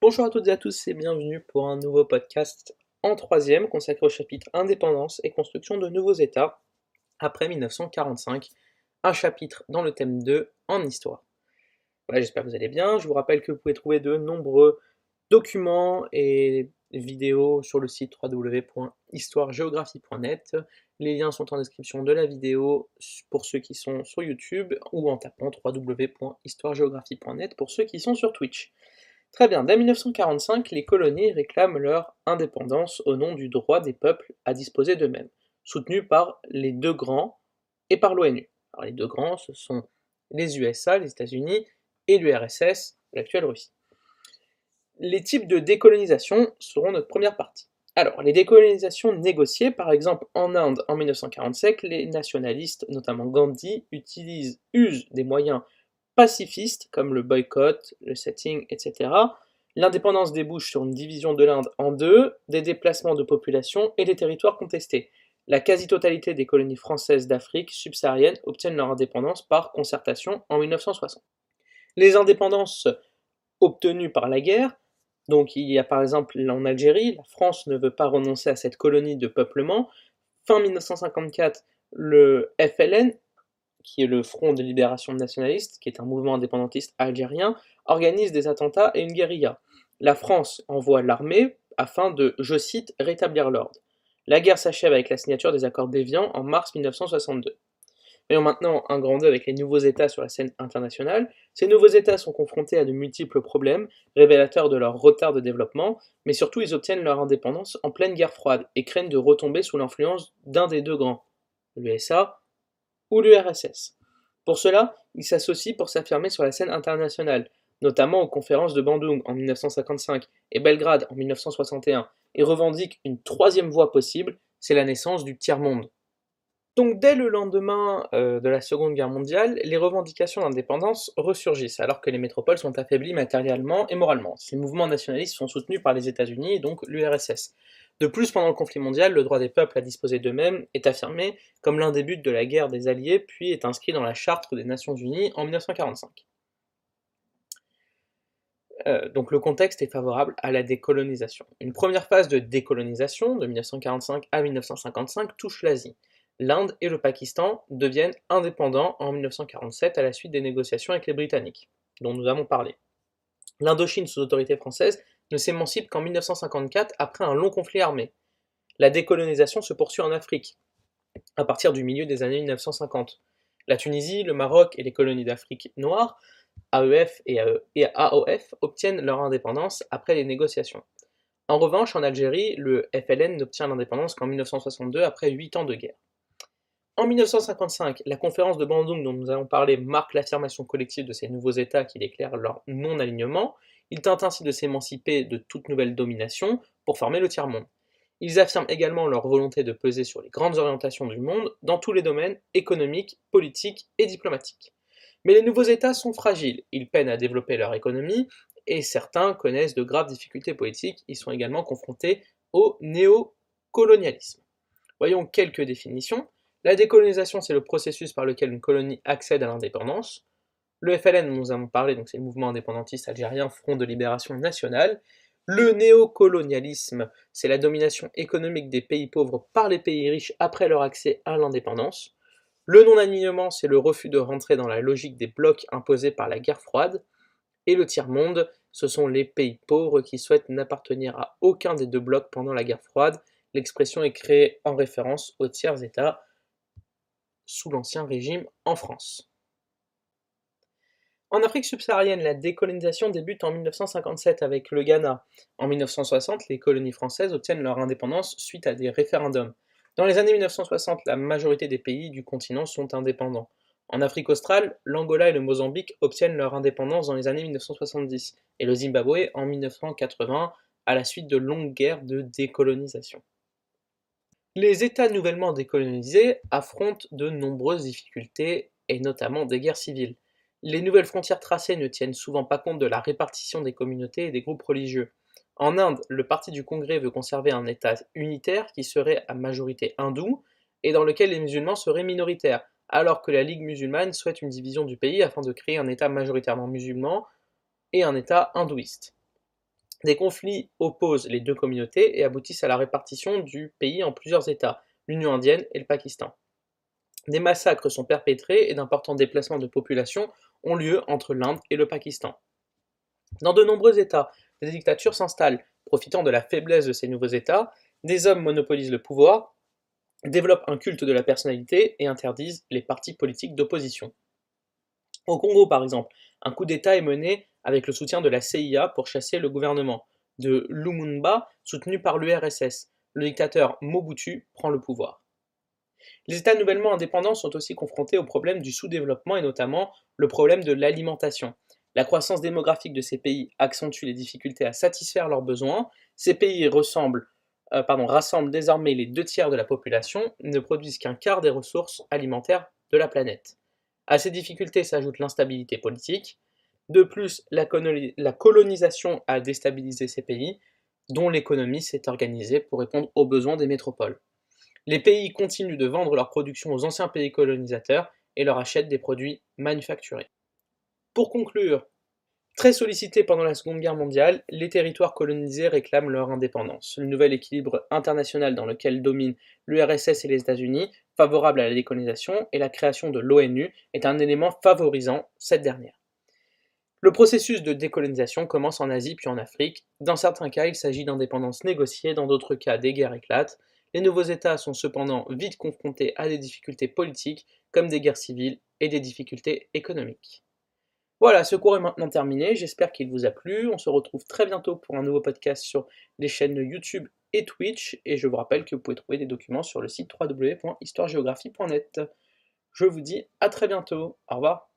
Bonjour à toutes et à tous et bienvenue pour un nouveau podcast en troisième consacré au chapitre Indépendance et construction de nouveaux États après 1945, un chapitre dans le thème 2 en histoire. Voilà, j'espère que vous allez bien. Je vous rappelle que vous pouvez trouver de nombreux documents et vidéos sur le site www.histoiregéographie.net. Les liens sont en description de la vidéo pour ceux qui sont sur YouTube ou en tapant www.histoiregéographie.net pour ceux qui sont sur Twitch. Très bien, dès 1945, les colonies réclament leur indépendance au nom du droit des peuples à disposer d'eux-mêmes, soutenu par les deux grands et par l'ONU. Alors les deux grands, ce sont les USA, les États-Unis, et l'URSS, l'actuelle Russie. Les types de décolonisation seront notre première partie. Alors, les décolonisations négociées, par exemple en Inde en 1947, les nationalistes, notamment Gandhi, utilisent, usent des moyens pacifistes comme le boycott, le setting, etc. L'indépendance débouche sur une division de l'Inde en deux, des déplacements de population et des territoires contestés. La quasi-totalité des colonies françaises d'Afrique subsaharienne obtiennent leur indépendance par concertation en 1960. Les indépendances obtenues par la guerre, donc il y a par exemple en Algérie, la France ne veut pas renoncer à cette colonie de peuplement. Fin 1954, le FLN qui est le Front de libération nationaliste, qui est un mouvement indépendantiste algérien, organise des attentats et une guérilla. La France envoie l'armée afin de, je cite, rétablir l'ordre. La guerre s'achève avec la signature des accords d'Évian en mars 1962. Voyons maintenant un grand 2 avec les nouveaux États sur la scène internationale. Ces nouveaux États sont confrontés à de multiples problèmes, révélateurs de leur retard de développement, mais surtout ils obtiennent leur indépendance en pleine guerre froide et craignent de retomber sous l'influence d'un des deux grands, l'USA ou l'URSS. Pour cela, il s'associe pour s'affirmer sur la scène internationale, notamment aux conférences de Bandung en 1955 et Belgrade en 1961, et revendique une troisième voie possible, c'est la naissance du tiers-monde. Donc dès le lendemain euh, de la Seconde Guerre mondiale, les revendications d'indépendance ressurgissent, alors que les métropoles sont affaiblies matériellement et moralement. Ces mouvements nationalistes sont soutenus par les États-Unis et donc l'URSS. De plus, pendant le conflit mondial, le droit des peuples à disposer d'eux-mêmes est affirmé comme l'un des buts de la guerre des Alliés, puis est inscrit dans la Charte des Nations Unies en 1945. Euh, donc le contexte est favorable à la décolonisation. Une première phase de décolonisation, de 1945 à 1955, touche l'Asie. L'Inde et le Pakistan deviennent indépendants en 1947 à la suite des négociations avec les Britanniques, dont nous avons parlé. L'Indochine sous autorité française ne s'émancipe qu'en 1954 après un long conflit armé. La décolonisation se poursuit en Afrique, à partir du milieu des années 1950. La Tunisie, le Maroc et les colonies d'Afrique noire, AEF et AOF, obtiennent leur indépendance après les négociations. En revanche, en Algérie, le FLN n'obtient l'indépendance qu'en 1962 après huit ans de guerre. En 1955, la conférence de Bandung dont nous allons parler marque l'affirmation collective de ces nouveaux États qui déclarent leur non-alignement, ils tentent ainsi de s'émanciper de toute nouvelle domination pour former le tiers-monde. Ils affirment également leur volonté de peser sur les grandes orientations du monde dans tous les domaines économiques, politiques et diplomatiques. Mais les nouveaux États sont fragiles, ils peinent à développer leur économie et certains connaissent de graves difficultés politiques, ils sont également confrontés au néocolonialisme. Voyons quelques définitions. La décolonisation, c'est le processus par lequel une colonie accède à l'indépendance. Le FLN, nous avons parlé, donc c'est le mouvement indépendantiste algérien Front de libération nationale. Le néocolonialisme, c'est la domination économique des pays pauvres par les pays riches après leur accès à l'indépendance. Le non-alignement, c'est le refus de rentrer dans la logique des blocs imposés par la guerre froide. Et le tiers-monde, ce sont les pays pauvres qui souhaitent n'appartenir à aucun des deux blocs pendant la guerre froide. L'expression est créée en référence aux tiers-États sous l'Ancien Régime en France. En Afrique subsaharienne, la décolonisation débute en 1957 avec le Ghana. En 1960, les colonies françaises obtiennent leur indépendance suite à des référendums. Dans les années 1960, la majorité des pays du continent sont indépendants. En Afrique australe, l'Angola et le Mozambique obtiennent leur indépendance dans les années 1970 et le Zimbabwe en 1980 à la suite de longues guerres de décolonisation. Les États nouvellement décolonisés affrontent de nombreuses difficultés et notamment des guerres civiles. Les nouvelles frontières tracées ne tiennent souvent pas compte de la répartition des communautés et des groupes religieux. En Inde, le Parti du Congrès veut conserver un État unitaire qui serait à majorité hindoue et dans lequel les musulmans seraient minoritaires, alors que la Ligue musulmane souhaite une division du pays afin de créer un État majoritairement musulman et un État hindouiste. Des conflits opposent les deux communautés et aboutissent à la répartition du pays en plusieurs États, l'Union indienne et le Pakistan. Des massacres sont perpétrés et d'importants déplacements de population ont lieu entre l'Inde et le Pakistan. Dans de nombreux États, des dictatures s'installent, profitant de la faiblesse de ces nouveaux États, des hommes monopolisent le pouvoir, développent un culte de la personnalité et interdisent les partis politiques d'opposition. Au Congo, par exemple, un coup d'État est mené avec le soutien de la CIA pour chasser le gouvernement de Lumumba, soutenu par l'URSS. Le dictateur Mobutu prend le pouvoir. Les États nouvellement indépendants sont aussi confrontés au problème du sous-développement et notamment le problème de l'alimentation. La croissance démographique de ces pays accentue les difficultés à satisfaire leurs besoins. Ces pays euh, rassemblent désormais les deux tiers de la population, ne produisent qu'un quart des ressources alimentaires de la planète. À ces difficultés s'ajoute l'instabilité politique. De plus, la, colonisation a déstabilisé ces pays, dont l'économie s'est organisée pour répondre aux besoins des métropoles. Les pays continuent de vendre leur production aux anciens pays colonisateurs et leur achètent des produits manufacturés. Pour conclure, très sollicités pendant la Seconde Guerre mondiale, les territoires colonisés réclament leur indépendance. Le nouvel équilibre international dans lequel dominent l'URSS et les États-Unis, favorable à la décolonisation, et la création de l'ONU est un élément favorisant cette dernière. Le processus de décolonisation commence en Asie puis en Afrique. Dans certains cas, il s'agit d'indépendance négociée, dans d'autres cas, des guerres éclatent. Les nouveaux États sont cependant vite confrontés à des difficultés politiques, comme des guerres civiles et des difficultés économiques. Voilà, ce cours est maintenant terminé, j'espère qu'il vous a plu. On se retrouve très bientôt pour un nouveau podcast sur les chaînes YouTube et Twitch, et je vous rappelle que vous pouvez trouver des documents sur le site www.histoiregéographie.net. Je vous dis à très bientôt, au revoir.